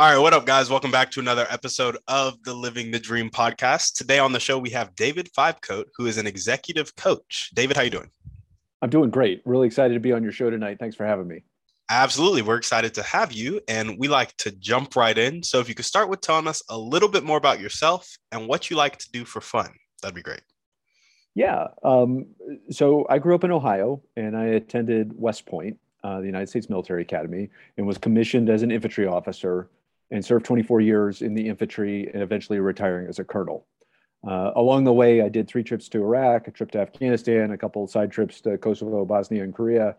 All right, what up, guys? Welcome back to another episode of the Living the Dream podcast. Today on the show, we have David Fivecoat, who is an executive coach. David, how you doing? I'm doing great. Really excited to be on your show tonight. Thanks for having me. Absolutely. We're excited to have you, and we like to jump right in. So, if you could start with telling us a little bit more about yourself and what you like to do for fun, that'd be great. Yeah. Um, so, I grew up in Ohio and I attended West Point, uh, the United States Military Academy, and was commissioned as an infantry officer and served 24 years in the infantry and eventually retiring as a colonel. Uh, along the way, I did three trips to Iraq, a trip to Afghanistan, a couple side trips to Kosovo, Bosnia, and Korea.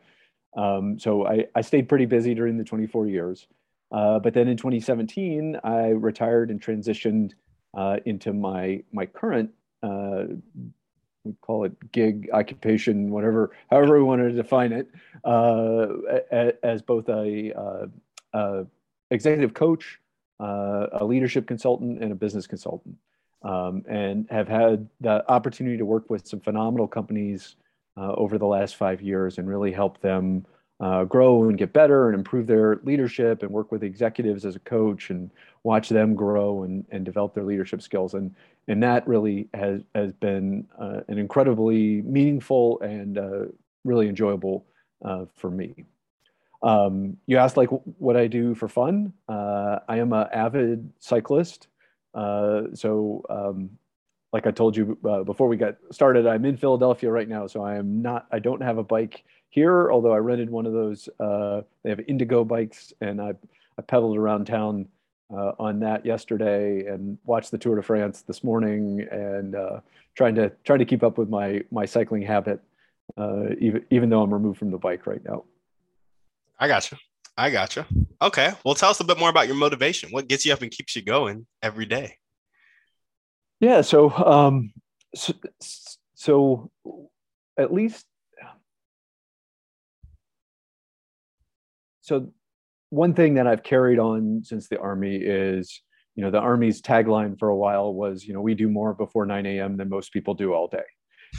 Um, so I, I, stayed pretty busy during the 24 years. Uh, but then in 2017, I retired and transitioned uh, into my my current uh, we call it gig occupation, whatever, however we want to define it, uh, as both a, uh, a executive coach, uh, a leadership consultant, and a business consultant, um, and have had the opportunity to work with some phenomenal companies uh, over the last five years and really help them uh, grow and get better and improve their leadership and work with executives as a coach and watch them grow and, and develop their leadership skills and and that really has has been uh, an incredibly meaningful and uh, really enjoyable uh, for me. Um, you asked like what I do for fun. Uh, I am an avid cyclist. Uh, so, um, like I told you uh, before we got started, I'm in Philadelphia right now. So I am not. I don't have a bike here, although I rented one of those. Uh, they have Indego bikes, and I, I pedaled around town uh, on that yesterday and watched the Tour de France this morning, and uh, trying to trying to keep up with my my cycling habit, even even though I'm removed from the bike right now. I got you. I got you. Okay. Well, tell us a bit more about your motivation. What gets you up and keeps you going every day? Yeah. So, um, so, so at least, so one thing that I've carried on since the army is, you know, the army's tagline for a while was, you know, we do more before 9 a.m. than most people do all day.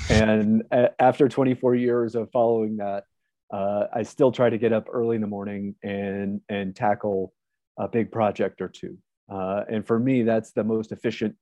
And after 24 years of following that, uh, I still try to get up early in the morning and and tackle a big project or two. Uh, and for me, that's the most efficient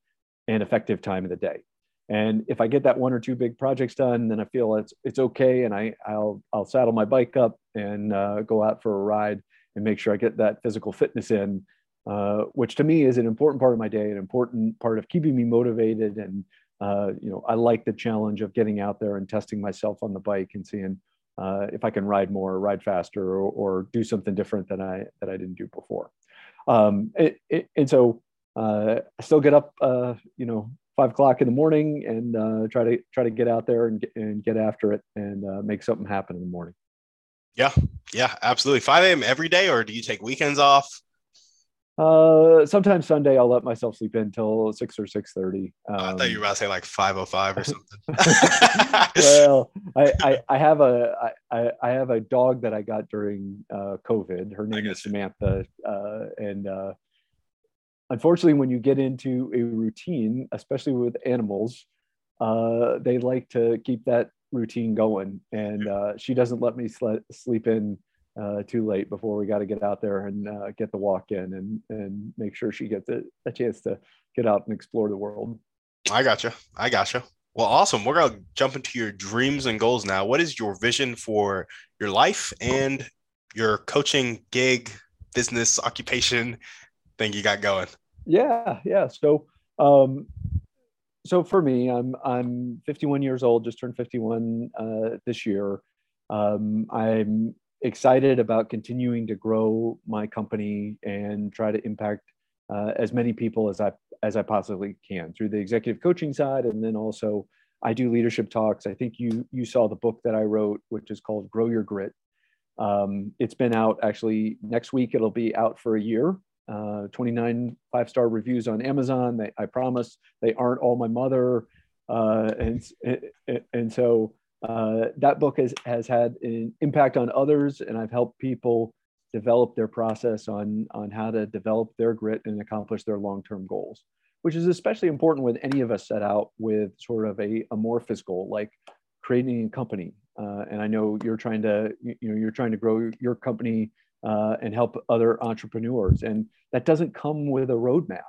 and effective time of the day. And if I get that one or two big projects done, then I feel it's it's okay, and I I'll I'll saddle my bike up and uh, go out for a ride and make sure I get that physical fitness in, uh, which to me is an important part of my day, an important part of keeping me motivated. And uh, you know, I like the challenge of getting out there and testing myself on the bike and seeing uh, if I can ride more, ride faster, or, or, do something different than I that I didn't do before. Um, it, it, and so uh, I still get up, uh, you know, five o'clock in the morning and uh, try to try to get out there and get, and get after it and uh, make something happen in the morning. Yeah, yeah, absolutely. Five a.m. every day, or do you take weekends off? Uh, sometimes Sunday I'll let myself sleep in until six or six thirty. Um, I thought you were about to say like five oh five or something. well, I, I, I have a I, I have a dog that I got during uh, COVID. Her name is Samantha, uh, and uh, unfortunately, when you get into a routine, especially with animals, uh, they like to keep that routine going, and uh, she doesn't let me sl- sleep in uh, too late before we got to get out there and uh, get the walk in and and make sure she gets a, a chance to get out and explore the world. I got you. I got you. Well, awesome. We're gonna jump into your dreams and goals now. What is your vision for your life and your coaching gig, business, occupation thing you got going? Yeah, yeah. So, um, so for me, I'm I'm 51 years old. Just turned 51 uh, this year. Um, I'm excited about continuing to grow my company and try to impact uh, as many people as I as I possibly can through the executive coaching side, and then also I do leadership talks. I think you you saw the book that I wrote, which is called Grow Your Grit, Um, it's been out actually next week. It'll be out for a year. Uh, 29 five star reviews on Amazon. They, I promise they aren't all my mother. Uh, and, and so uh, that book has, has had an impact on others, and I've helped people develop their process on, on how to develop their grit and accomplish their long term goals, which is especially important when any of us set out with sort of a amorphous goal like creating a company. Uh, and I know you're trying to, you know, you're trying to grow your company uh, and help other entrepreneurs. And that doesn't come with a roadmap.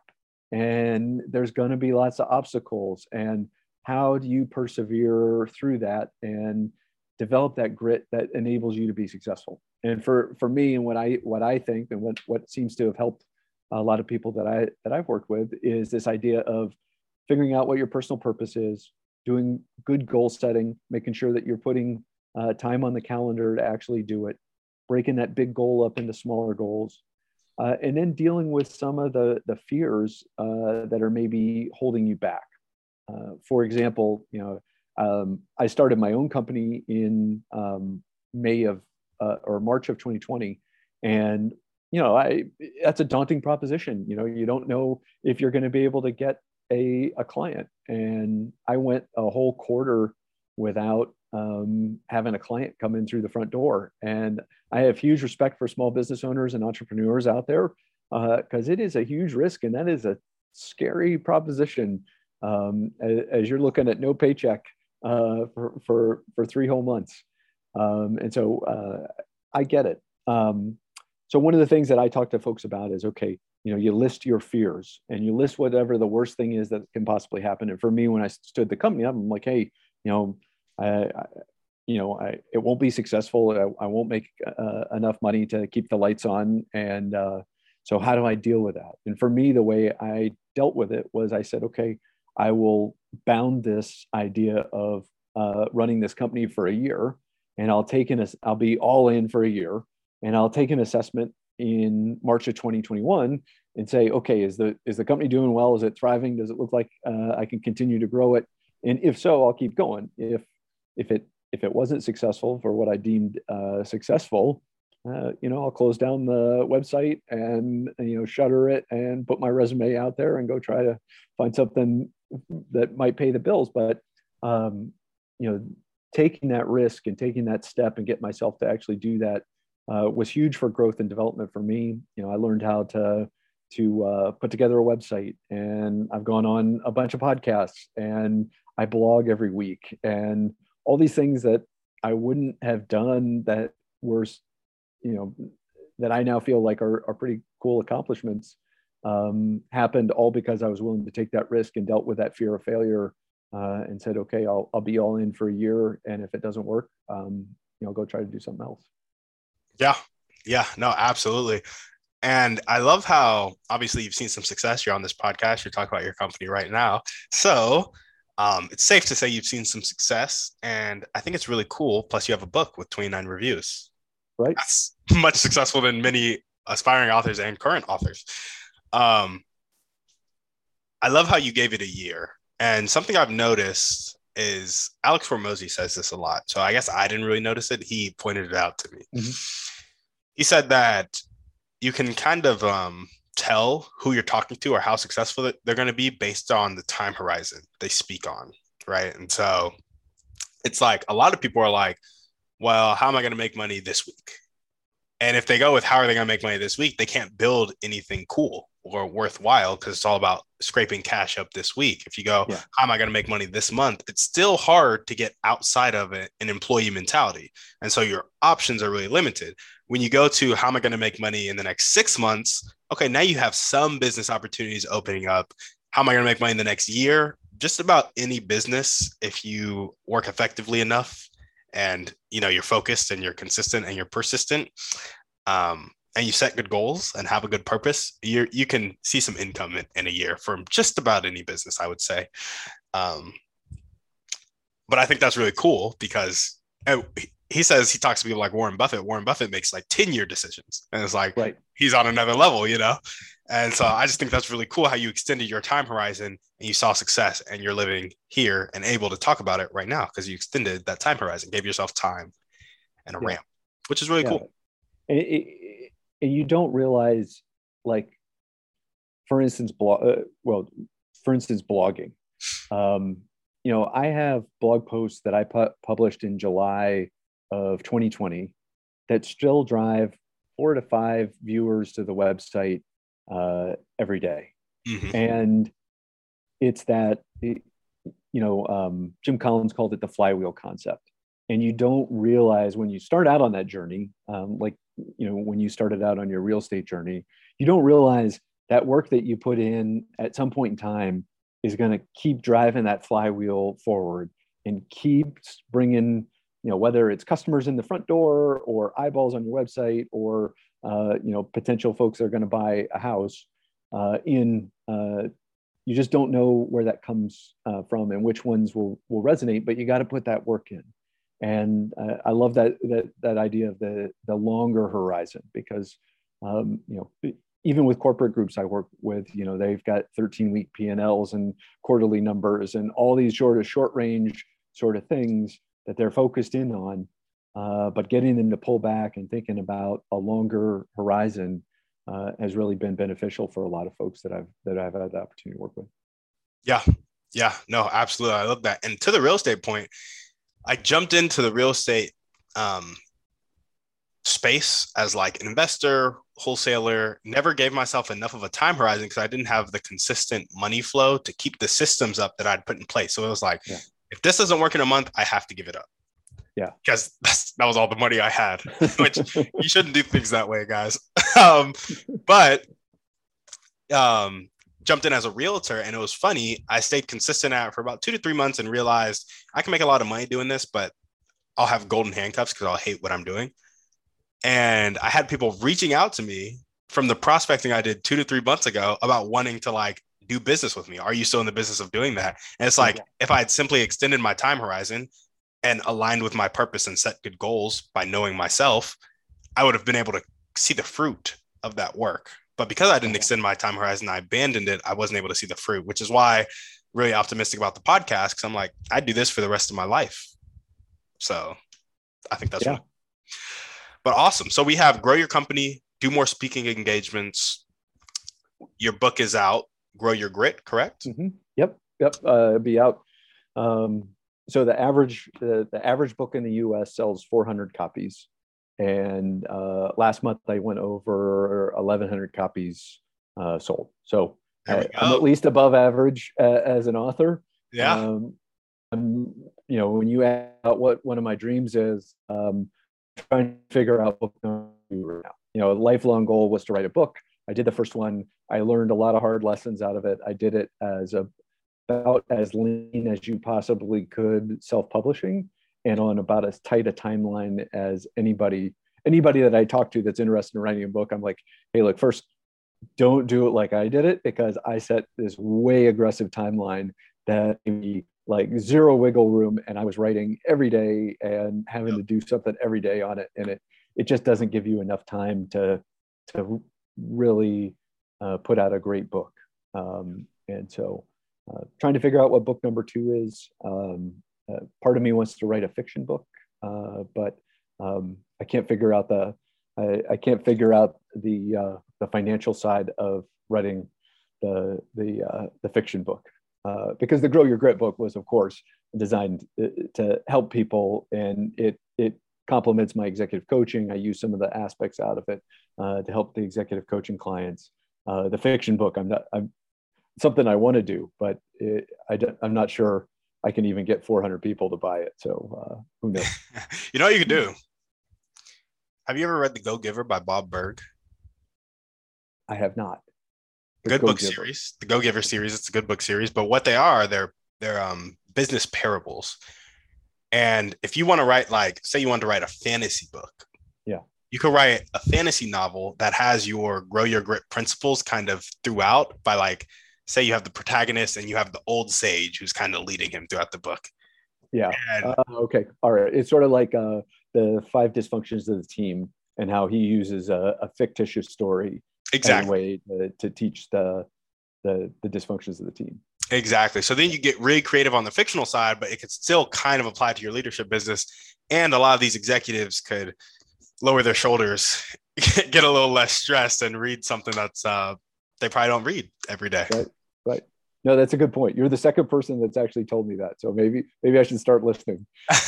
And there's going to be lots of obstacles. And how do you persevere through that and develop that grit that enables you to be successful? And for for me, and what I what I think, and what what seems to have helped a lot of people that I that I've worked with is this idea of figuring out what your personal purpose is, doing good goal setting, making sure that you're putting uh, time on the calendar to actually do it, breaking that big goal up into smaller goals, uh, and then dealing with some of the, the fears uh, that are maybe holding you back. Uh, for example, you know, um, I started my own company in um, May of uh, or March of 2020, and you know, I that's a daunting proposition. You know, you don't know if you're going to be able to get a, a client, and I went a whole quarter without um, having a client come in through the front door. And I have huge respect for small business owners and entrepreneurs out there because uh, it is a huge risk and that is a scary proposition um, as, as, you're looking at no paycheck uh, for, for, for three whole months. Um, and so uh, I get it. Um, so one of the things that I talk to folks about is okay, you know, you list your fears and you list whatever the worst thing is that can possibly happen. And for me, when I stood the company up, I'm like, hey, you know, I, you know, I, it won't be successful. I, I won't make uh, enough money to keep the lights on. And uh, so, how do I deal with that? And for me, the way I dealt with it was I said, okay, I will bound this idea of uh, running this company for a year, and I'll take an, I'll be all in for a year, and I'll take an assessment in March of 2021 and say, okay, is the is the company doing well? Is it thriving? Does it look like uh, I can continue to grow it? And if so, I'll keep going. If if it if it wasn't successful for what I deemed uh, successful, uh, you know, I'll close down the website and you know shutter it and put my resume out there and go try to find something that might pay the bills. But um, you know, taking that risk and taking that step and get myself to actually do that uh, was huge for growth and development for me. You know, I learned how to to uh, put together a website, and I've gone on a bunch of podcasts, and I blog every week, and all these things that I wouldn't have done that were, you know, that I now feel like are, are pretty cool accomplishments um, happened all because I was willing to take that risk and dealt with that fear of failure uh, and said, okay, I'll, I'll be all in for a year. And if it doesn't work, um, you know, go try to do something else. Yeah. Yeah. No, absolutely. And I love how obviously you've seen some success. You're on this podcast. You're talking about your company right now. So um, it's safe to say you've seen some success, and I think it's really cool. Plus, you have a book with 29 reviews. Right. That's much successful than many aspiring authors and current authors. Um, I love how you gave it a year. And something I've noticed is Alex Hormozi says this a lot. So I guess I didn't really notice it. He pointed it out to me. Mm-hmm. He said that you can kind of um, tell who you're talking to or how successful they're going to be based on the time horizon they speak on, right? And so it's like a lot of people are like, well, how am I going to make money this week? And if they go with how are they going to make money this week, they can't build anything cool or worthwhile because it's all about scraping cash up this week. If you go, yeah. how am I going to make money this month? It's still hard to get outside of it, an employee mentality. And so your options are really limited. When you go to how am I going to make money in the next six months, okay, now you have some business opportunities opening up. How am I going to make money in the next year? Just about any business, if you work effectively enough and you know you're focused and you're consistent and you're persistent, um, and you set good goals and have a good purpose, you you can see some income in, in, a year from just about any business, I would say. Um, but I think that's really cool because oh, he says he talks to people like Warren Buffett. Warren Buffett makes like 10 year decisions. And it's like right. he's on another level, you know? And so I just think that's really cool how you extended your time horizon and you saw success and you're living here and able to talk about it right now because you extended that time horizon, gave yourself time and a yeah. ramp. which is really yeah. cool. It, and, you don't realize, like, for instance, blog. Uh, well, for instance, blogging. Um, you know, I have blog posts that I pu- published in July of 2020 that still drive four to five viewers to the website uh, every day. Mm-hmm. and it's that you know um, Jim Collins called it the flywheel concept, and you don't realize when you start out on that journey, um, like you know when you started out on your real estate journey, you don't realize that work that you put in at some point in time is going to keep driving that flywheel forward and keep bringing you know whether it's customers in the front door or eyeballs on your website or uh, you know potential folks that are going to buy a house uh, in uh, you just don't know where that comes uh, from and which ones will will resonate but you got to put that work in and uh, i love that that that idea of the the longer horizon because um, you know even with corporate groups I work with, you know, they've got 13 week P&Ls and quarterly numbers and all these sort of short range sort of things that they're focused in on. Uh, but getting them to pull back and thinking about a longer horizon uh, has really been beneficial for a lot of folks that I've that I've had the opportunity to work with. Yeah, yeah, no, absolutely, I love that. And to the real estate point, I jumped into the real estate um, space as like an investor, wholesaler, never gave myself enough of a time horizon because I didn't have the consistent money flow to keep the systems up that I'd put in place. So it was like, yeah. if this doesn't work in a month, I have to give it up. Yeah. Because that was all the money I had, which you shouldn't do things that way, guys. um, but um, jumped in as a realtor and it was funny. I stayed consistent at for about two to three months and realized I can make a lot of money doing this, but I'll have golden handcuffs because I'll hate what I'm doing. And I had people reaching out to me from the prospecting I did two to three months ago about wanting to like do business with me. Are you still in the business of doing that? And it's like, yeah. if I had simply extended my time horizon and aligned with my purpose and set good goals by knowing myself, I would have been able to see the fruit of that work. But because I didn't extend my time horizon, I abandoned it. I wasn't able to see the fruit, which is why I'm really optimistic about the podcast. Cause I'm like, I do this for the rest of my life. So I think that's yeah. Really but awesome. So we have grow your company, do more speaking engagements. Your book is out, Grow Your Grit, correct? Mm-hmm. Yep, yep. Uh, be out. Um, so the average the, the average book in the U.S. sells 400 copies, and uh, last month I went over 1,100 copies uh, sold. So I, am at least above average uh, as an author. Yeah. Um, I'm, you know, when you ask what one of my dreams is, um, trying to figure out what to do right now. You know, a lifelong goal was to write a book. I did the first one. I learned a lot of hard lessons out of it. I did it as a, about as lean as you possibly could, self-publishing, and on about as tight a timeline as anybody anybody that I talk to that's interested in writing a book. I'm like, hey, look, first, don't do it like I did it because I set this way aggressive timeline that like zero wiggle room and i was writing every day and having to do something every day on it and it it just doesn't give you enough time to to really uh, put out a great book um, and so uh, trying to figure out what book number two is um, uh, part of me wants to write a fiction book uh, but um, i can't figure out the I, I can't figure out the uh, the financial side of writing the the uh, the fiction book uh, because the Grow Your Grit book was, of course, designed uh, to help people, and it it complements my executive coaching. I use some of the aspects out of it to help the executive coaching clients. The fiction book, I'm not, I'm something I want to do, but it, I am not sure I can even get 400 people to buy it. So uh, who knows? you know what you can do? Have you ever read The Go Giver by Bob Burg? I have not good book Giver. series, the Go Giver series. It's a good book series, but what they are, they're they're um, business parables. And if you want to write, like, say you want to write a fantasy book, yeah, you could write a fantasy novel that has your grow your grit principles kind of throughout. By like, say you have the protagonist and you have the old sage who's kind of leading him throughout the book. Yeah. And, uh, okay. All right. It's sort of like uh, the five dysfunctions of the team and how he uses a, a fictitious story exactly way to, to teach the, the the dysfunctions of the team exactly so then you get really creative on the fictional side but it could still kind of apply to your leadership business and a lot of these executives could lower their shoulders, get a little less stressed, and read something that's uh, they probably don't read every day. Right. Right. No, that's a good point. You're the second person that's actually told me that. So maybe maybe I should start listening.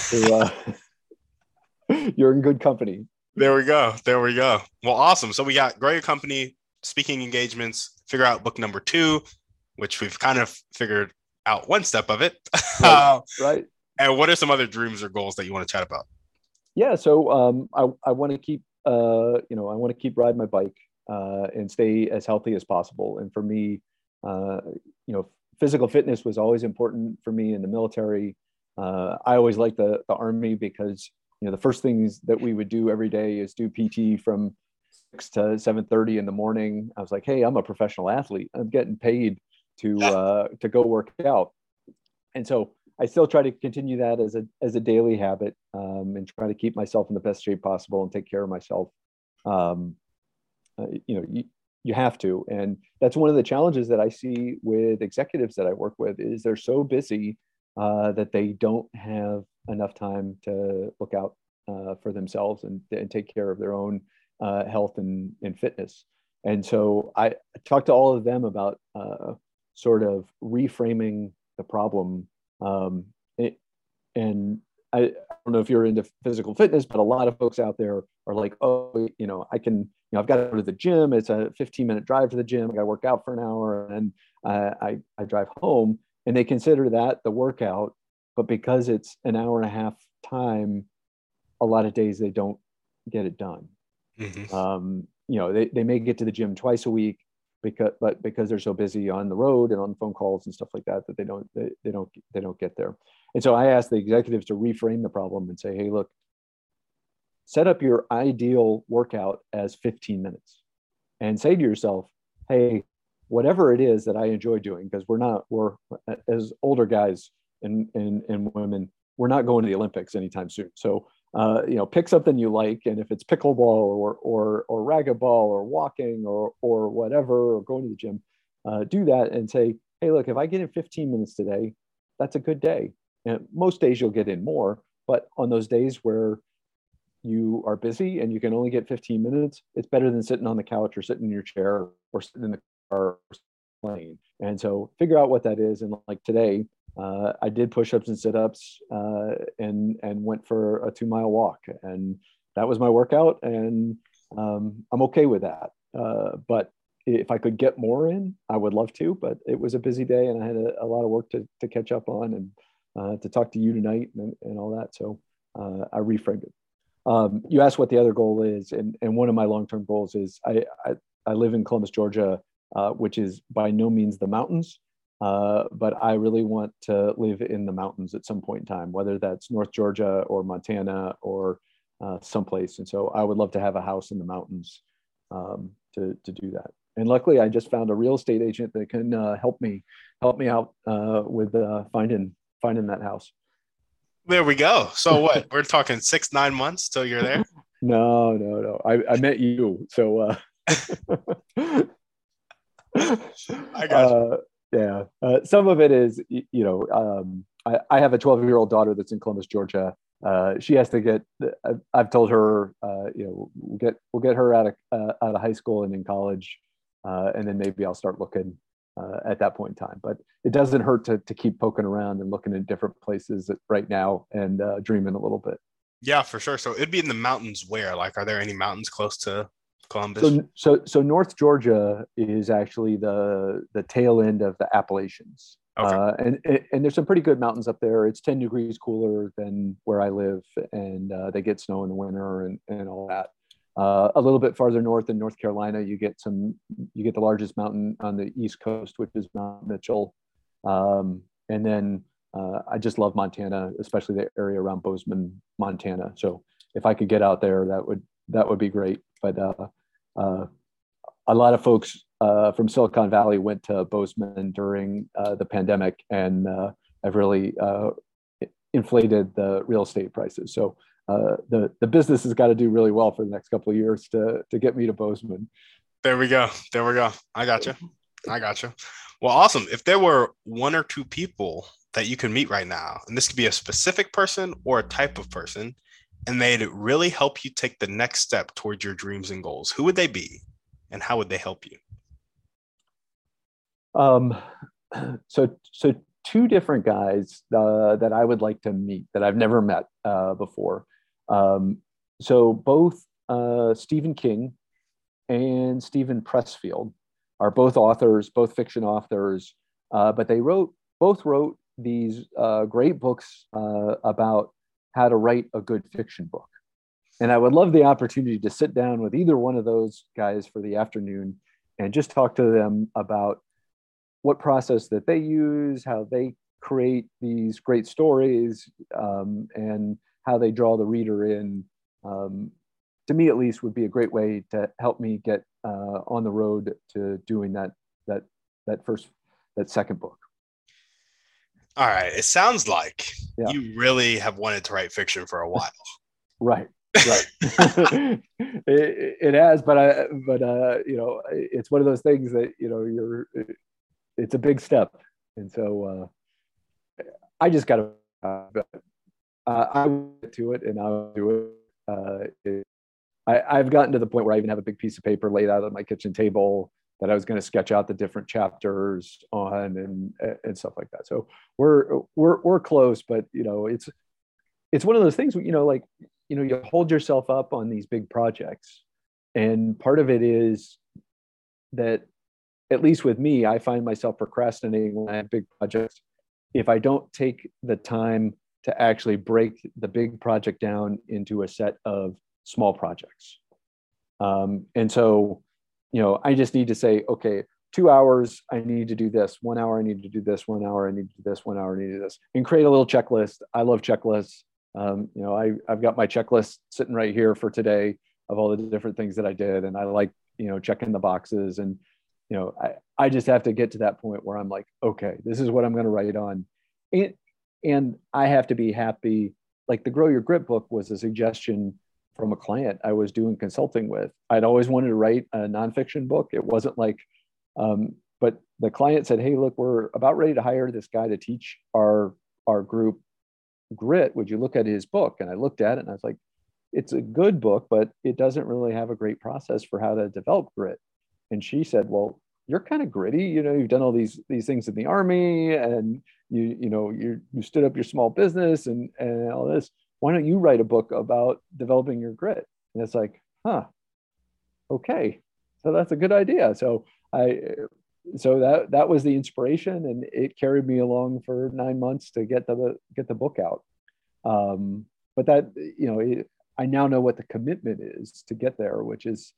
To, uh, you're in good company. There we go. There we go. Well, awesome. So we got grow your company, speaking engagements, figure out book number two, which we've kind of figured out one step of it. Right. Uh, right. And what are some other dreams or goals that you want to chat about? Yeah. So um, I, I want to keep, uh, you know, I want to keep riding my bike uh, and stay as healthy as possible. And for me, uh, you know, physical fitness was always important for me in the military. Uh, I always liked the, the army because, you know, the first things that we would do every day is do PT from six to 7.30 in the morning. I was like, Hey, I'm a professional athlete. I'm getting paid to, uh, to go work out. And so I still try to continue that as a as a daily habit um, and try to keep myself in the best shape possible and take care of myself. Um, uh, you know, you, you have to, and that's one of the challenges that I see with executives that I work with is they're so busy uh, that they don't have enough time to look out uh, for themselves and, and take care of their own uh, health and, and fitness. And so I talked to all of them about uh, sort of reframing the problem um, it, and I, I, don't know if you're into physical fitness, but a lot of folks out there are like, oh, you know, I can, know, I've got to go to the gym. It's a 15 minute drive to the gym. I got to work out for an hour and uh, I, I drive home. And they consider that the workout. But because it's an hour and a half time, a lot of days they don't get it done. Mm-hmm. Um, you know, they, they may get to the gym twice a week, because but because they're so busy on the road and on phone calls and stuff like that that they don't they, they don't they don't get there and so i asked the executives to reframe the problem and say hey look set up your ideal workout as 15 minutes and say to yourself hey whatever it is that i enjoy doing because we're not we're as older guys and, and and women we're not going to the olympics anytime soon so uh, you know, pick something you like, and if it's pickleball or or or racquetball or walking or or whatever, or going to the gym, uh, do that and say, hey, look, if I get in 15 minutes today, that's a good day. And most days you'll get in more, but on those days where you are busy and you can only get 15 minutes, it's better than sitting on the couch or sitting in your chair or sitting in the car or playing. And so figure out what that is. And like today, uh, I did push-ups and sit-ups uh, and and went for a two-mile walk, and that was my workout, and um, I'm okay with that. Uh, but if I could get more in, I would love to. But it was a busy day, and I had a, a lot of work to to catch up on, and uh, to talk to you tonight and, and all that. So uh, I reframed it. Um, you asked what the other goal is, and and one of my long-term goals is I I, I live in Columbus, Georgia, uh, which is by no means the mountains uh, but I really want to live in the mountains at some point in time, whether that's North Georgia or Montana or uh, someplace. And so I would love to have a house in the mountains um, to, to do that. And luckily, I just found a real estate agent that can uh, help me help me out uh, with uh, finding finding that house. There we go. So what? We're talking six nine months till you're there. no, no, no. I, I met you, so. I got you yeah uh, some of it is you know um, I, I, have a 12 year old daughter that's in columbus georgia uh, she has to get I've, I've told her uh, you know we'll get we'll get her out of uh, out of high school and in college uh, and then maybe i'll start looking uh, at that point in time but it doesn't hurt to, to keep poking around and looking in different places right now and dreaming a little bit yeah for sure so it'd be in the mountains where like are there any mountains close to Columbus? So, so, so North Georgia is actually the the tail end of the Appalachians, okay. uh, and and there's some pretty good mountains up there. It's 10 degrees cooler than where I live, and uh, they get snow in the winter and and all that. Uh, a little bit farther north in North Carolina, you get some you get the largest mountain on the east coast, which is Mount Mitchell, um, and then uh, I just love Montana, especially the area around Bozeman, Montana. So if I could get out there, that would that would be great. But uh, uh, a lot of folks uh, from Silicon Valley went to Bozeman during uh, the pandemic and have really inflated the real estate prices. So uh, the the business has got to do really well for the next couple of years to to get me to Bozeman. There we go. There we go. I got you. I got you. Well, awesome. If there were one or two people that you could meet right now, and this could be a specific person or a type of person, and they'd really help you take the next step towards your dreams and goals, who would they be and how would they help you? Um, so, so two different guys uh, that I would like to meet that I've never met uh, before. Um, so both uh, Stephen King and Steven Pressfield are both authors, both fiction authors, uh, but they wrote both wrote these uh, great books uh, about how to write a good fiction book. And I would love the opportunity to sit down with either one of those guys for the afternoon and just talk to them about what process that they use, how they create these great stories, um, and how they draw the reader in. Um, to me, at least, would be a great way to help me get uh, on the road to doing that that that first that second book. All right. It sounds like yeah. you really have wanted to write fiction for a while. right. Right. it, it, has, but I, but uh, you know, it's one of those things that you know you're. It's a big step, and so uh, I just got to. Uh, I went to it, and I'll do it. Uh, it I, I've gotten to the point where I even have a big piece of paper laid out on my kitchen table that I was going to sketch out the different chapters on and and stuff like that. So we're we're we're close, but you know it's it's one of those things you know like you know you hold yourself up on these big projects, and part of it is that at least with me, I find myself procrastinating when I have big projects. If I don't take the time to actually break the big project down into a set of small projects. Um, and so you know, I just need to say, okay, two hours, I need to do this. One hour, I need to do this. One hour, I need to do this. One hour, I need to do this. And create a little checklist. I love checklists. Um, you know, I, I've got my checklist sitting right here for today of all the different things that I did. And I like, you know, checking the boxes. And, you know, I, I just have to get to that point where I'm like, okay, this is what I'm going to write on. And, and I have to be happy. Like the Grow Your Grit book was a suggestion from a client I was doing consulting with. I'd always wanted to write a nonfiction book. It wasn't like, um, but the client said, "Hey, look, we're about ready to hire this guy to teach our our group grit. Would you look at his book?" And I looked at it and I was like, "It's a good book, but it doesn't really have a great process for how to develop grit." And she said, "Well, you're kind of gritty. You know, you've done all these these things in the army, and you you know you you stood up your small business and and all this." why don't you write a book about developing your grit? And it's like, huh, okay, so that's a good idea. So I, so that that was the inspiration, and it carried me along for nine months to get the get the book out. Um, but that you know, it, I now know what the commitment is to get there, which is,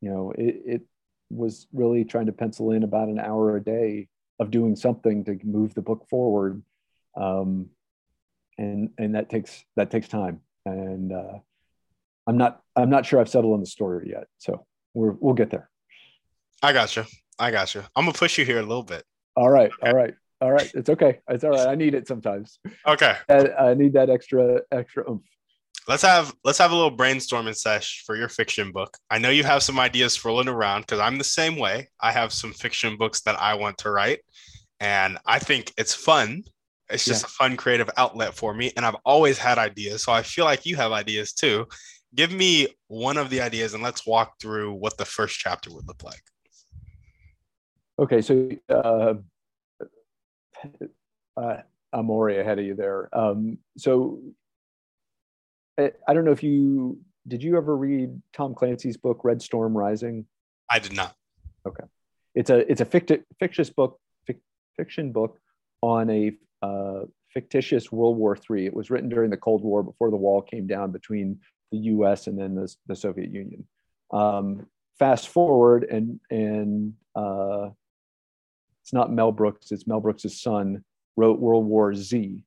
you know, it, it was really trying to pencil in about an hour a day of doing something to move the book forward. Um, and and that takes that takes time. And uh, i'm not i'm not sure i've settled on the story yet. So we're we'll get there. I got you. I got you. I'm gonna push you here a little bit. All right. Okay. all right. All right. It's okay. It's all right. I need it sometimes. Okay. I, I need that extra extra oomph let's have let's have a little brainstorming sesh for your fiction book i know you have some ideas rolling around because i'm the same way i have some fiction books that i want to write and i think it's fun it's just yeah. a fun creative outlet for me. And I've always had ideas. So I feel like you have ideas too. Give me one of the ideas and let's walk through what the first chapter would look like. Okay. So uh, uh, I'm already ahead of you there. Um, so I don't know if you did you ever read Tom Clancy's book Red Storm Rising? I did not. Okay. It's a it's a ficti- fictitious book fic- fiction book on a uh, fictitious World War III. It was written during the Cold War before the wall came down between the U.S. and then the, the Soviet Union. Um, fast forward, and and uh, it's not Mel Brooks; it's Mel Brooks' son wrote World War Z,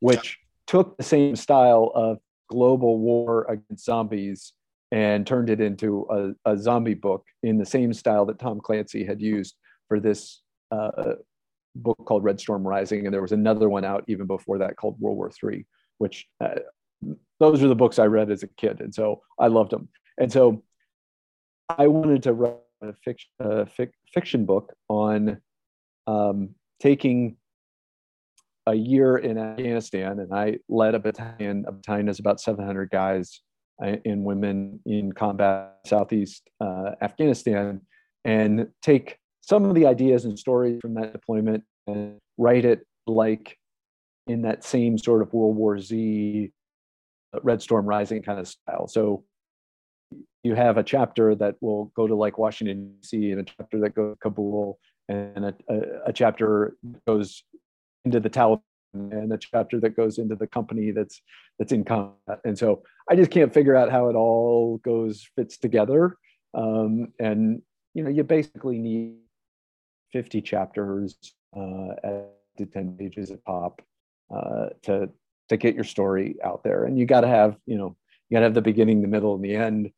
which took the same style of global war against zombies and turned it into a, a zombie book in the same style that Tom Clancy had used for this uh, book called Red Storm Rising, and there was another one out even before that called World War III, which uh, those are the books I read as a kid, and so I loved them. And so I wanted to write a fiction, a fic, fiction book on um, taking a year in Afghanistan, and I led a battalion. A battalion is about 700 guys and uh, women in combat Southeast uh, Afghanistan, and take some of the ideas and stories from that deployment and write it like in that same sort of World War Z, uh, Red Storm Rising kind of style. So you have a chapter that will go to like Washington D.C. and a chapter that goes to Kabul and a, a, a chapter goes into the Taliban and a chapter that goes into the company that's that's in combat. And so I just can't figure out how it all goes fits together. Um, and you know, you basically need 50 chapters uh, at to 10 pages a pop uh, to to get your story out there. And you got to have you know you got to have the beginning, the middle, and the end.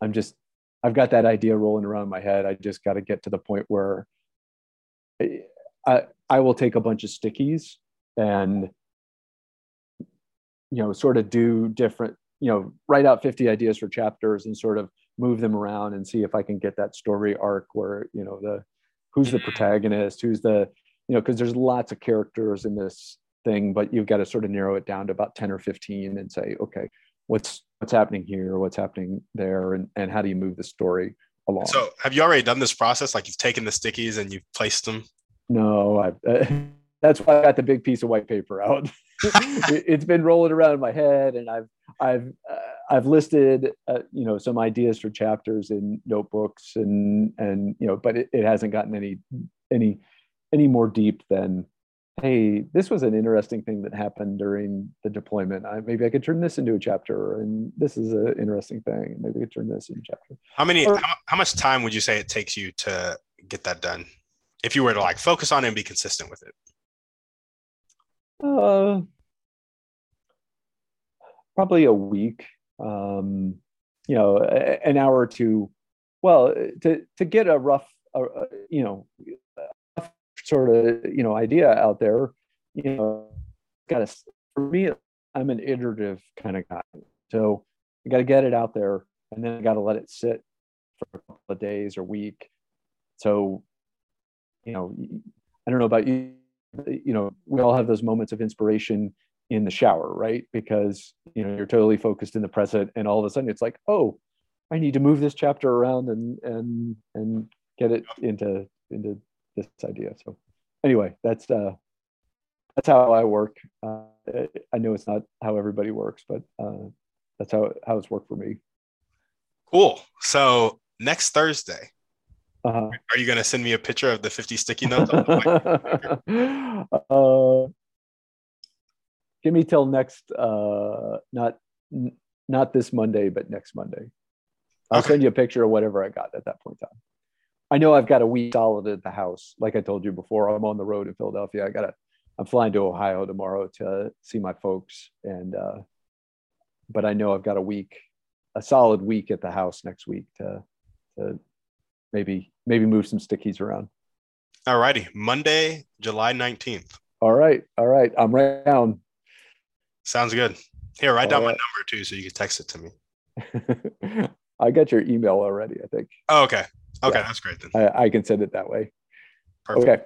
I'm just I've got that idea rolling around my head. I just got to get to the point where I I will take a bunch of stickies and you know sort of do different you know write out 50 ideas for chapters and sort of move them around and see if I can get that story arc where you know the who's the protagonist, who's the you know because there's lots of characters in this thing, but you've got to sort of narrow it down to about 10 or 15 and say, okay, what's what's happening here, what's happening there, and, and how do you move the story along? So have you already done this process? Like you've taken the stickies and you've placed them? No, I, uh, that's why I got the big piece of white paper out. it, has been rolling around in my head, and I've I've uh, I've listed uh, you know some ideas for chapters in notebooks, and and you know, but it, it hasn't gotten any any any more deep than hey this was an interesting thing that happened during the deployment. I, maybe i could turn this into a chapter and this is an interesting thing. Maybe i could turn this into a chapter. How many or, how, how much time would you say it takes you to get that done if you were to like focus on it and be consistent with it? Uh probably a week um you know an hour or two. Well to to get a rough uh, you know sort of you know idea out there you know got to for me i'm an iterative kind of guy. So I got to get it out there and then i got to let it sit for a couple of days or week. So you know i don't know about you you know we all have those moments of inspiration in the shower right because you know you're totally focused in the present and all of a sudden it's like oh i need to move this chapter around and and and get it into into this idea. So anyway, that's uh, that's how I work. Uh, I know it's not how everybody works, but uh, that's how how it's worked for me. Cool. So next Thursday, uh-huh. are you going to send me a picture of the 50 sticky notes? uh, give me till next, uh, not not this Monday, but next Monday. I'll okay. send you a picture of whatever I got at that point in time. I know I've got a week solid at the house. Like I told you before, I'm on the road in Philadelphia. I got to, I'm flying to Ohio tomorrow to see my folks. And, uh, but I know I've got a week, a solid week at the house next week to, to maybe, maybe move some stickies around. All righty. Monday, July 19th. All right. All right. I'm right down. Sounds good. Here, write All down right. my number too, so you can text it to me. I got your email already, I think. Oh, okay. Okay, yeah. that's great then. I, I, can send it that way. Perfect. Okay.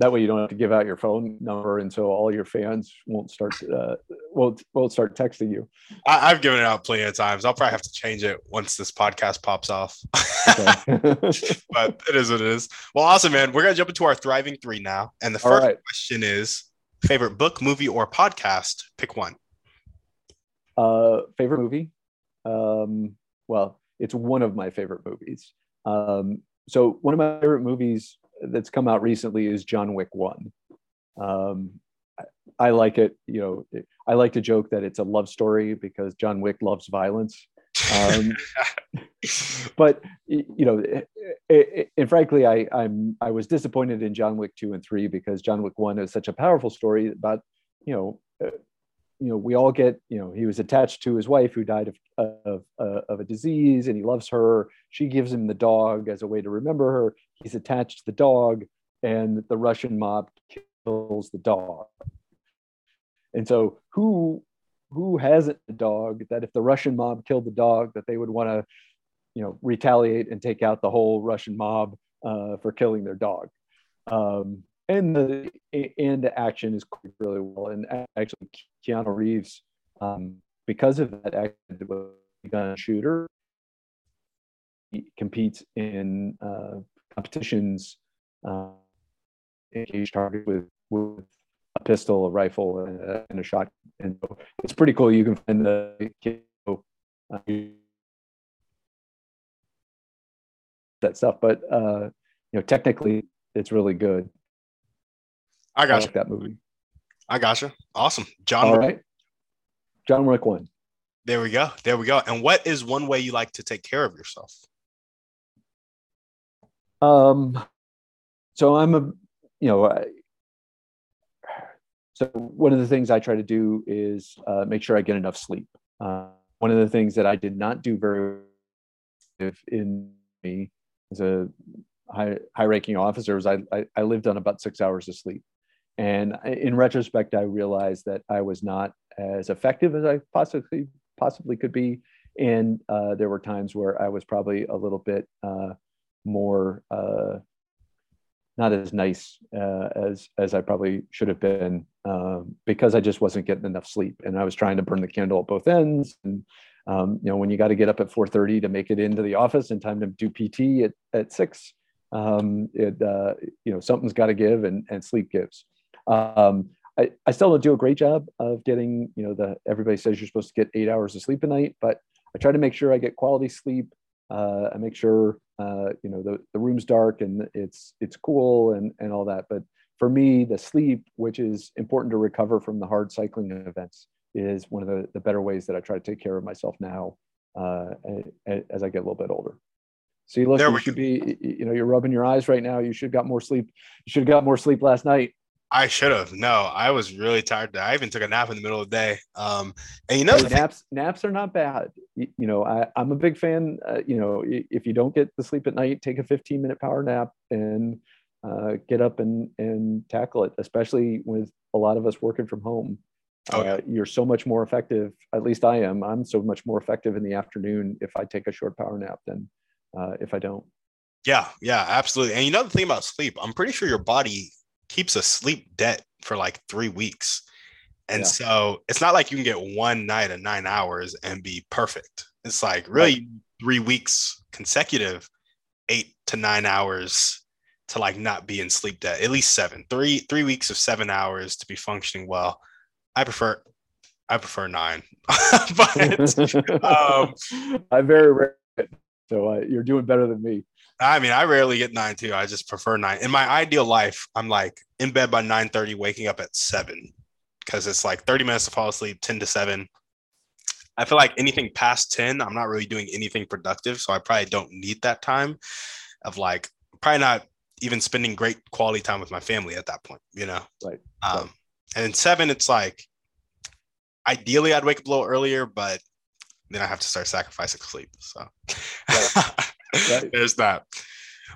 That way you don't have to give out your phone number, and so all your fans won't start uh, won't won't start texting you. I, have given it out plenty of times. I'll probably have to change it once this podcast pops off. but it is what it is. Well, awesome, man. We're gonna jump into our thriving three now, and the first right. question is: favorite book, movie, or podcast? Pick one. Uh, favorite movie. Um, well, it's one of my favorite movies. Um, so one of my favorite movies that's come out recently is John Wick One. Um, I, I like it. You know, I like to joke that it's a love story because John Wick loves violence. Um, but you know, it, it, and frankly, I I'm I was disappointed in John Wick two and three because John Wick one is such a powerful story about you know you know we all get you know he was attached to his wife who died of of, uh, of a disease and he loves her. She gives him the dog as a way to remember her. He's attached to the dog and the russian mob kills the dog. And so who who hasn't a dog that if the russian mob killed the dog that they would want to you know retaliate and take out the whole russian mob uh, for killing their dog? Um, and the and the action is really well. And actually, Keanu Reeves, um, because of that, actually gun shooter, he competes in uh, competitions, uh, target with with a pistol, a rifle, and a, and a shotgun. And it's pretty cool. You can find the uh, that stuff, but uh, you know, technically, it's really good. I got I like that movie. I got you. Awesome, John. All right, John Wick one. There we go. There we go. And what is one way you like to take care of yourself? Um, so I'm a, you know, I, so one of the things I try to do is uh, make sure I get enough sleep. Uh, one of the things that I did not do very well in me as a high, high ranking officer was I, I, I lived on about six hours of sleep. And in retrospect, I realized that I was not as effective as I possibly possibly could be. And uh, there were times where I was probably a little bit uh, more uh, not as nice uh, as as I probably should have been um, because I just wasn't getting enough sleep, and I was trying to burn the candle at both ends. And um, you know, when you got to get up at 4:30 to make it into the office in time to do PT at at six, um, it uh, you know something's got to give, and and sleep gives. Um, I, I still don't do a great job of getting you know the everybody says you're supposed to get eight hours of sleep a night, but I try to make sure I get quality sleep. Uh, I make sure uh, you know the, the room's dark and it's it's cool and and all that. But for me the sleep which is important to recover from the hard cycling events is one of the, the better ways that i try to take care of myself now uh, as i get a little bit older. See look there you should be you know you're rubbing your eyes right now. You should have got more sleep you should have got more sleep last night I should have. No, I was really tired. I even took a nap in the middle of the day. Um, and you know, hey, naps thing- naps are not bad. You, you know, I, am a big fan. Uh, you know, if you don't get the sleep at night, take a 15 minute power nap and uh, get up and and tackle it. Especially with a lot of us working from home, oh, yeah. uh, you're so much more effective. At least I am. I'm so much more effective in the afternoon if I take a short power nap than uh, if I don't. Yeah, yeah, absolutely. And you know the thing about sleep, I'm pretty sure your body keeps a sleep debt for like three weeks. And yeah. so it's not like you can get one night of nine hours and be perfect. It's like really right. three weeks consecutive, eight to nine hours to like not be in sleep debt, at least seven, three, three weeks of seven hours to be functioning well. I prefer, I prefer nine, but um, I very rare. So uh, you're doing better than me. I mean, I rarely get nine too. I just prefer nine. In my ideal life, I'm like in bed by 9 30, waking up at seven because it's like 30 minutes to fall asleep, 10 to 7. I feel like anything past 10, I'm not really doing anything productive. So I probably don't need that time of like, probably not even spending great quality time with my family at that point, you know? Right. Um, right. And then seven, it's like, ideally I'd wake up a little earlier, but then I have to start sacrificing sleep. So right. right. there's that.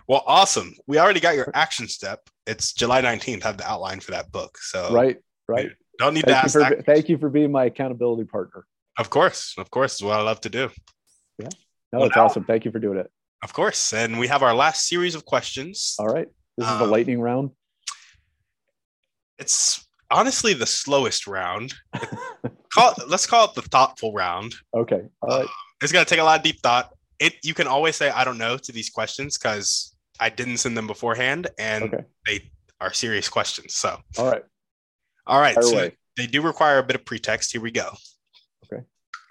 Well, awesome. We already got your action step. It's July 19th. Have the outline for that book. So right, right. Don't need thank to ask. You for, thank you for being my accountability partner. Of course, of course, is what I love to do. Yeah, no, well, it's awesome. Thank you for doing it. Of course, and we have our last series of questions. All right, this is um, the lightning round. It's honestly the slowest round. call, let's call it the thoughtful round. Okay. All right. Uh, it's gonna take a lot of deep thought it you can always say I don't know to these questions because I didn't send them beforehand and okay. they are serious questions. So all right. All right. So they do require a bit of pretext. Here we go. Okay.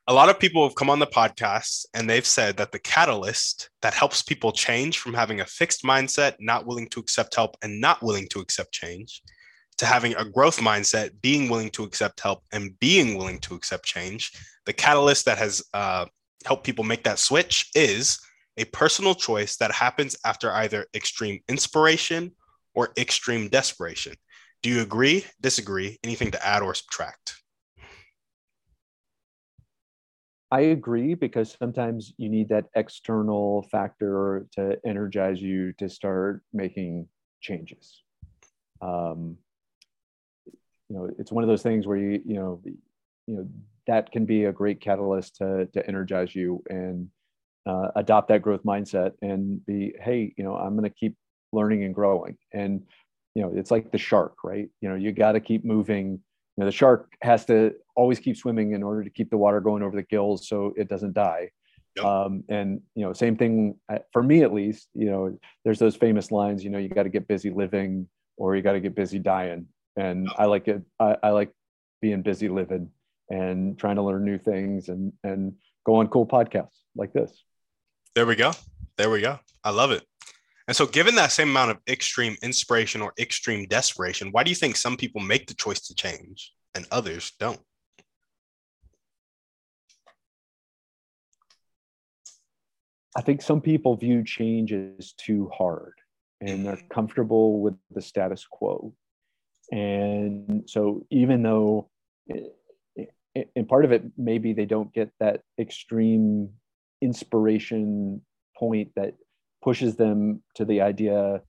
A lot of people have come on the podcast and they've said that the catalyst that helps people change from having a fixed mindset, not willing to accept help and not willing to accept change, to having a growth mindset, being willing to accept help and being willing to accept change, the catalyst that has uh, help people make that switch is a personal choice that happens after either extreme inspiration or extreme desperation. Do you agree, disagree, anything to add or subtract? I agree because sometimes you need that external factor to energize you to start making changes. Um, you know, it's one of those things where you, you know, you know, that can be a great catalyst to, to energize you and uh, adopt that growth mindset and be, hey, you know, I'm going to keep learning and growing. And, you know, it's like the shark, right? You know, you got to keep moving. You know, the shark has to always keep swimming in order to keep the water going over the gills so it doesn't die. Yep. Um, and you know, same thing uh, for me at least. You know, there's those famous lines. You know, you got to get busy living, or you got to get busy dying. And yep. I like it. I, I like being busy living and trying to learn new things and and go on cool podcasts like this. There we go. There we go. I love it. And so, given that same amount of extreme inspiration or extreme desperation, why do you think some people make the choice to change and others don't? I think some people view change as too hard and they're mm-hmm. comfortable with the status quo. And so, even though, and part of it, maybe they don't get that extreme inspiration point that pushes them to the idea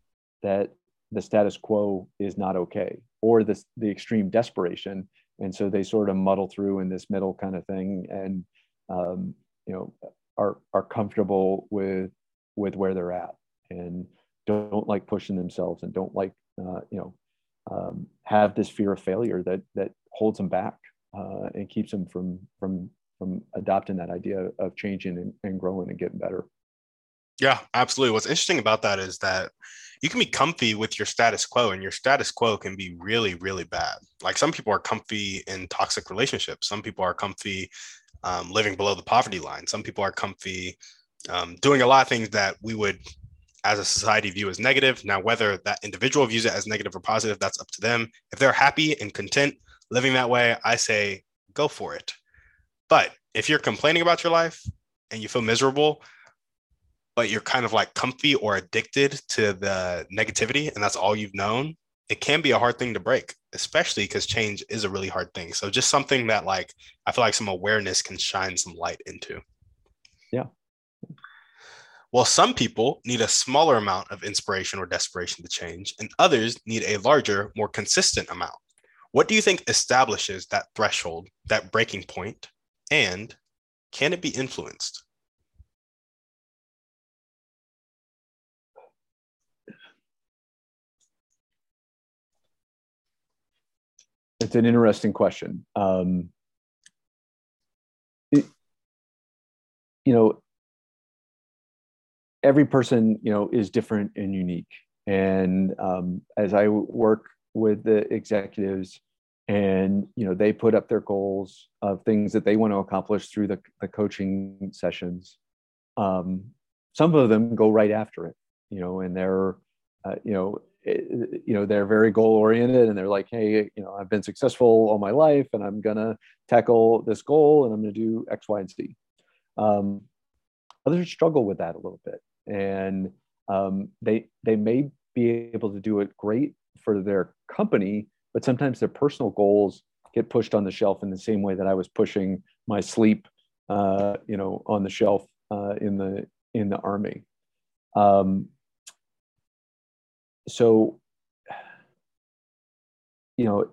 that the status quo is not okay or the, the extreme desperation. And so they sort of muddle through in this middle kind of thing and um, you know are are comfortable with with where they're at and don't like pushing themselves and don't like uh, you know um, have this fear of failure that that holds them back uh, and keeps them from from from adopting that idea of changing and, and growing and getting better yeah, absolutely. What's interesting about that is that you can be comfy with your status quo, and your status quo can be really, really bad. Like some people are comfy in toxic relationships. Some people are comfy um, living below the poverty line. Some people are comfy um, doing a lot of things that we would, as a society, view as negative. Now, whether that individual views it as negative or positive, that's up to them. If they're happy and content living that way, I say go for it. But if you're complaining about your life and you feel miserable, but you're kind of like comfy or addicted to the negativity and that's all you've known, it can be a hard thing to break, especially because change is a really hard thing. So just something that like I feel like some awareness can shine some light into. Yeah. Well, some people need a smaller amount of inspiration or desperation to change, and others need a larger, more consistent amount. What do you think establishes that threshold, that breaking point, and can it be influenced? It's an interesting question. Um, it, you know, every person, you know, is different and unique. And um, as I work with the executives, and you know, they put up their goals of things that they want to accomplish through the, the coaching sessions. Um, some of them go right after it, you know, and they're, uh, you know, you know they're very goal oriented and they're like hey you know i've been successful all my life and i'm to tackle this goal and i'm to do x y and z um, others struggle with that a little bit and um, they they may be able to do it great for their company but sometimes their personal goals get pushed on the shelf in the same way that i was pushing my sleep uh, you know on the shelf uh, in the in the army. Um, so you know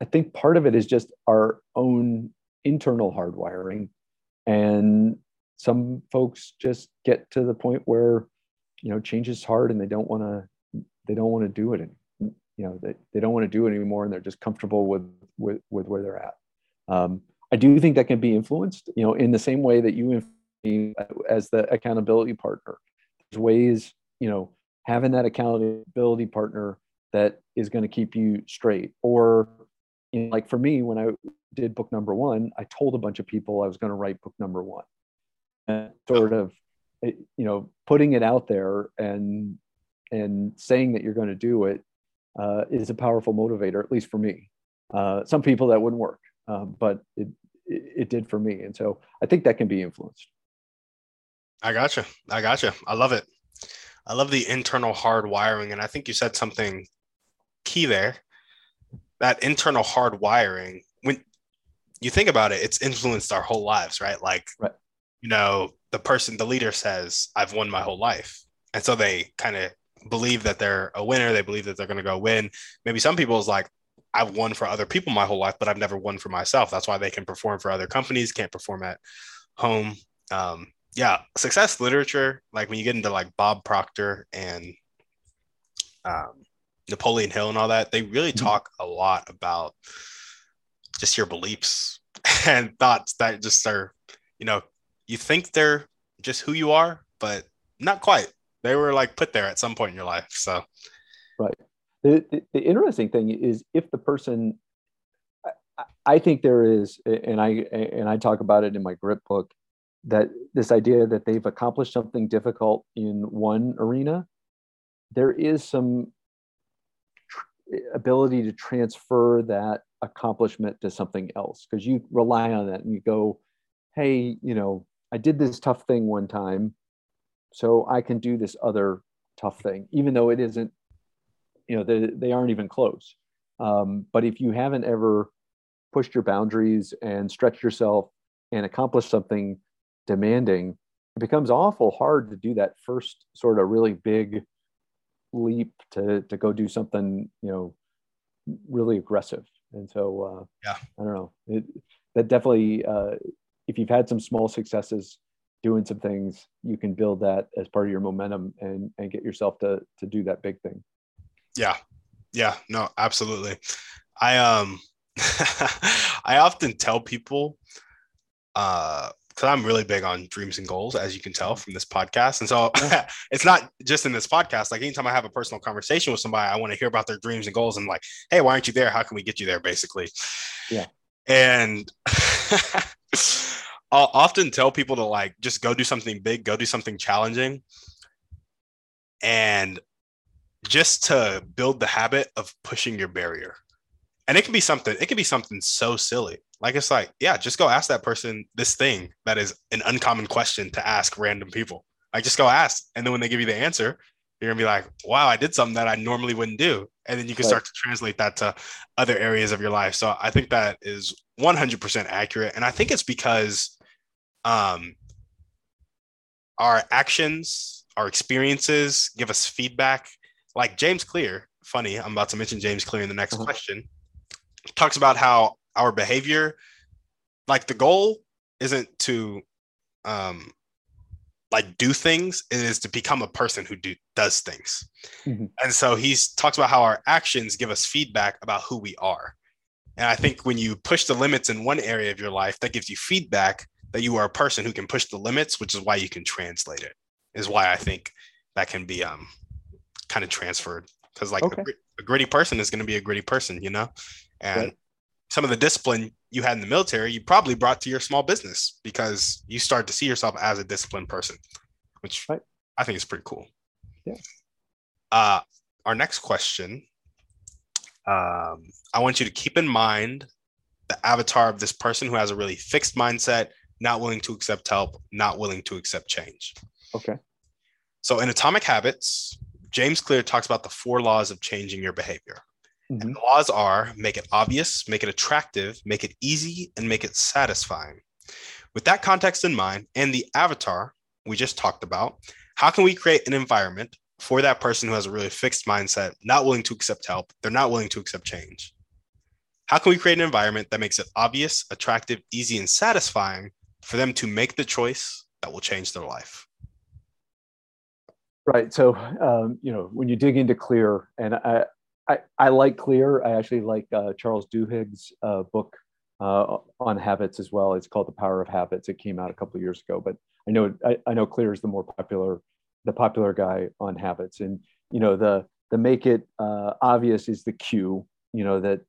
i think part of it is just our own internal hardwiring. And some folks just get to the point where you know change is hard and they don't want to they don't want to do it you know they, they don't want to do it anymore and they're just comfortable with with, with where they're at. Um, i do think that can be influenced you know in the same way that you as the accountability partner. There's ways you know having that accountability partner that is going to keep you straight. Or you know, like for me when i did book number one i told a bunch of people i was going to write book number one. And sort of you know putting it out there and and saying that you're going to do it uh, is a powerful motivator at least for me uh, some people that wouldn't work uh, but it, it, it did for me and so i think that can be influenced i gotcha i gotcha i love it I love the internal hard wiring. And I think you said something key there. That internal hard wiring, when you think about it, it's influenced our whole lives, right? Like, right. you know, the person, the leader says, I've won my whole life. And so they kind of believe that they're a winner. They believe that they're going to go win. Maybe some people is like, I've won for other people my whole life, but I've never won for myself. That's why they can perform for other companies, can't perform at home. Um, yeah, success literature, like when you get into like Bob Proctor and um, Napoleon Hill and all that, they really mm-hmm. talk a lot about just your beliefs and thoughts that just are, you know, you think they're just who you are, but not quite. They were like put there at some point in your life. So, right. The, the, the interesting thing is if the person, I, I think there is, and I and I talk about it in my grip book, that this idea that they've accomplished something difficult in one arena, there is some ability to transfer that accomplishment to something else because you rely on that and you go, hey, you know, I did this tough thing one time, so I can do this other tough thing, even though it isn't, you know, they, they aren't even close. Um, but if you haven't ever pushed your boundaries and stretched yourself and accomplished something demanding, it becomes awful hard to do that first sort of really big leap to to go do something you know really aggressive. And so uh, yeah. I don't know. It, that definitely uh, if you've had some small successes doing some things you can build that as part of your momentum and and get yourself to to do that big thing yeah yeah no absolutely i um i often tell people uh because I'm really big on dreams and goals, as you can tell from this podcast. And so it's not just in this podcast. Like anytime I have a personal conversation with somebody, I want to hear about their dreams and goals and like, hey, why aren't you there? How can we get you there? Basically. Yeah. And I'll often tell people to like just go do something big, go do something challenging. And just to build the habit of pushing your barrier. And it can be something, it can be something so silly like it's like, yeah, just go ask that person this thing that is an uncommon question to ask random people. Like just go ask. And then when they give you the answer, you're gonna be like, wow, I did something that I normally wouldn't do. And then you can start to translate that to other areas of your life. So I think that is 100% accurate. And I think it's because um, our actions, our experiences give us feedback. Like James Clear, funny, I'm about to mention James Clear in the next uh-huh. question, talks about how our behavior like the goal isn't to um like do things it is to become a person who do does things mm-hmm. and so he's talks about how our actions give us feedback about who we are and i think when you push the limits in one area of your life that gives you feedback that you are a person who can push the limits which is why you can translate it is why i think that can be um kind of transferred because like okay. a, a, gritty person is going to be a gritty person you know and right some of the discipline you had in the military, you probably brought to your small business because you start to see yourself as a disciplined person, which right. I think is pretty cool. Yeah. Uh, our next question um, I want you to keep in mind the avatar of this person who has a really fixed mindset, not willing to accept help, not willing to accept change. Okay. So in Atomic Habits, James Clear talks about the four laws of changing your behavior. Mm-hmm. And the laws are make it obvious, make it attractive, make it easy, and make it satisfying. With that context in mind and the avatar we just talked about, how can we create an environment for that person who has a really fixed mindset, not willing to accept help, they're not willing to accept change? How can we create an environment that makes it obvious, attractive, easy, and satisfying for them to make the choice that will change their life? Right. So, um, you know, when you dig into clear, and I, I, I like Clear. I actually like uh, Charles Duhigg's uh, book uh, on habits as well. It's called The Power of Habits. It came out a couple of years ago, but I know I, I know Clear is the more popular the popular guy on habits. And you know the the make it uh, obvious is the cue. You know that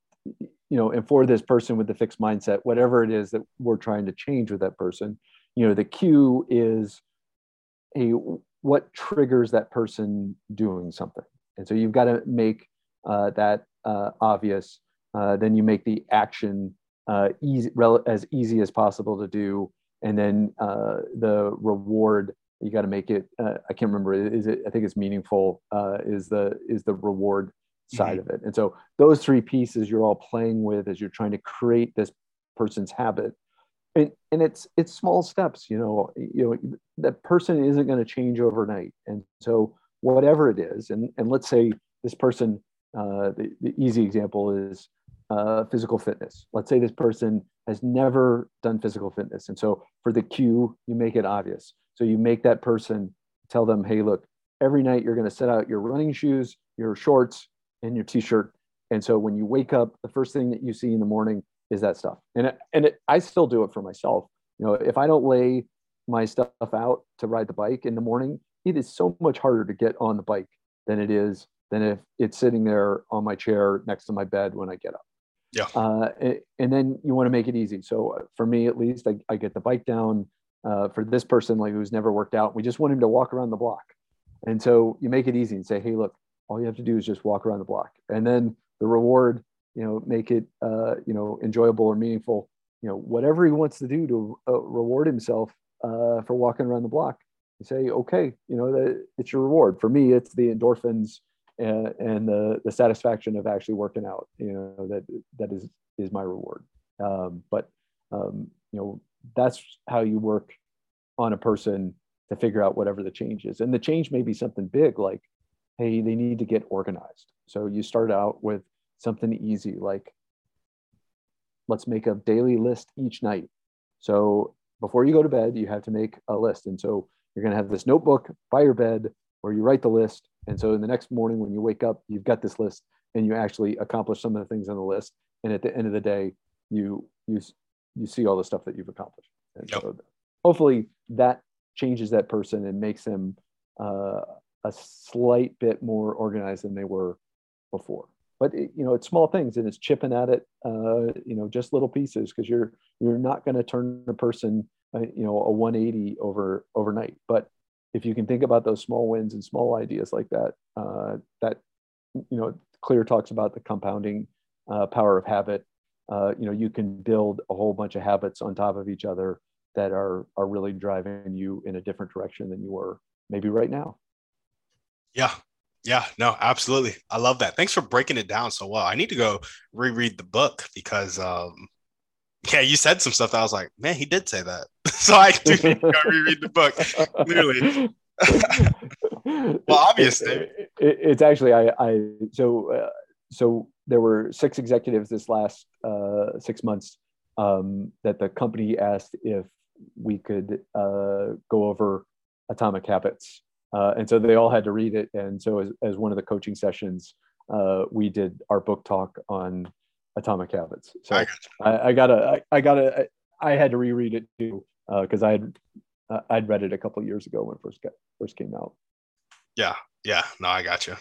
you know, and for this person with the fixed mindset, whatever it is that we're trying to change with that person, you know, the cue is a what triggers that person doing something. And so you've got to make uh, that uh, obvious, uh, then you make the action easy, rel- as easy as possible to do, and then the reward you got to make it uh, i can't remember is it i think it's meaningful uh, is the is the reward side mm-hmm. of it and so those three pieces you're all playing with as you're trying to create this person's habit and, and it's it's small steps you know you know that person isn't going to change overnight and so whatever it is and and let's say this person uh, the, the, easy example is uh, physical fitness. Let's say this person has never done physical fitness. And so for the cue, you make it obvious. So you make that person tell them, hey, look, every night you're going to set out your running shoes, your shorts, and your t-shirt. And so when you wake up, the first thing that you see in the morning is that stuff. And it, and it, I still do it for myself. You know, if I don't lay my stuff out to ride the bike in the morning, it is so much harder to get on the bike than it is than if it's sitting there on my chair next to my bed when I get up. Yeah. Uh, and then you want to make it easy. So uh, for me, at least, I, I get the bike down. Uh, for this person, like who's never worked out, we just want him to walk around the block. And so you make it easy and say, hey, look, all you have to do is just walk around the block. And then the reward, you know, make it, uh, you know, enjoyable or meaningful. You know, whatever he wants to do to uh, reward himself uh, for walking around the block. You say, okay, you know, that it's your reward. For me, it's the endorphins and, and the the satisfaction of actually working out. You know, that that is is my reward. Um, but um, you know, that's how you work on a person to figure out whatever the change is. And the change may be something big, like, hey, they need to get organized. So you start out with something easy, like let's make a daily list each night. So before you go to bed, you have to make a list. And so you're going to have this notebook by your bed where you write the list. And so in the next morning, when you wake up, you've got this list and you actually accomplish some of the things on the list. And at the end of the day, you you you see all the stuff that you've accomplished. And yep. so hopefully that changes that person and makes them uh, a slight bit more organized than they were before. But it, you know it's small things and it's chipping at it uh, you know just little pieces because you're you're not going to turn a person uh, you know a 180 over overnight. But if you can think about those small wins and small ideas like that uh, that you know clear talks about the compounding uh, power of habit uh, you know you can build a whole bunch of habits on top of each other that are are really driving you in a different direction than you were maybe right now yeah yeah, no, absolutely. I love that. Thanks for breaking it down so well. I need to go reread the book because um yeah, you said some stuff that I was like, man, he did say that. so I do need to go reread the book. Clearly. well, obviously. It, it, it's actually I I so uh, so there were six executives this last uh, six months um, that the company asked if we could uh, go over atomic habits uh, and so they all had to read it. And so, as, as one of the coaching sessions, uh, we did our book talk on atomic habits. So I, I, I gotta, I, I, gotta, I had to reread it too because uh, I had, uh, I'd read it a couple years ago when it first got, first came out. Yeah, yeah. No, I got you.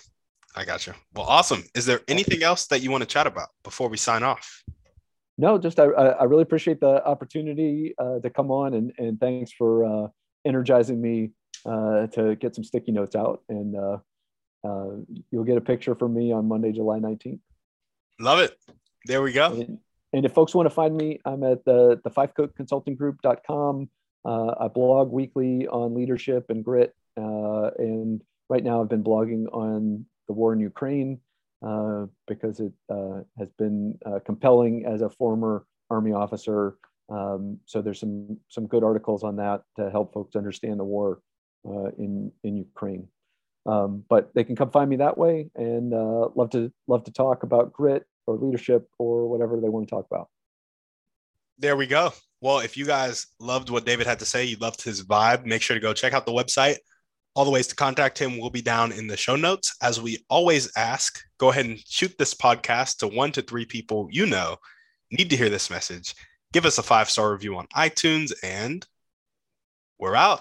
I got you. Well, awesome. Is there anything else that you want to chat about before we sign off? No, just I, I really appreciate the opportunity uh, to come on and, and thanks for uh, energizing me uh, to get some sticky notes out. And uh, uh, you'll get a picture from me on Monday, July 19th. Love it. There we go. And, and if folks want to find me, I'm at the, the Fivecoat consulting group.com. Uh, I blog weekly on leadership and grit. Uh, and right now I've been blogging on the war in Ukraine uh, because it uh, has been uh, compelling as a former Army officer. Um, so there's some some good articles on that to help folks understand the war uh, in in Ukraine. Um, but they can come find me that way, and uh, love to love to talk about grit or leadership or whatever they want to talk about. There we go. Well, if you guys loved what David had to say, you loved his vibe, make sure to go check out the website. All the ways to contact him will be down in the show notes. As we always ask, go ahead and shoot this podcast to one to three people you know need to hear this message. Give us a five star review on iTunes, and we're out.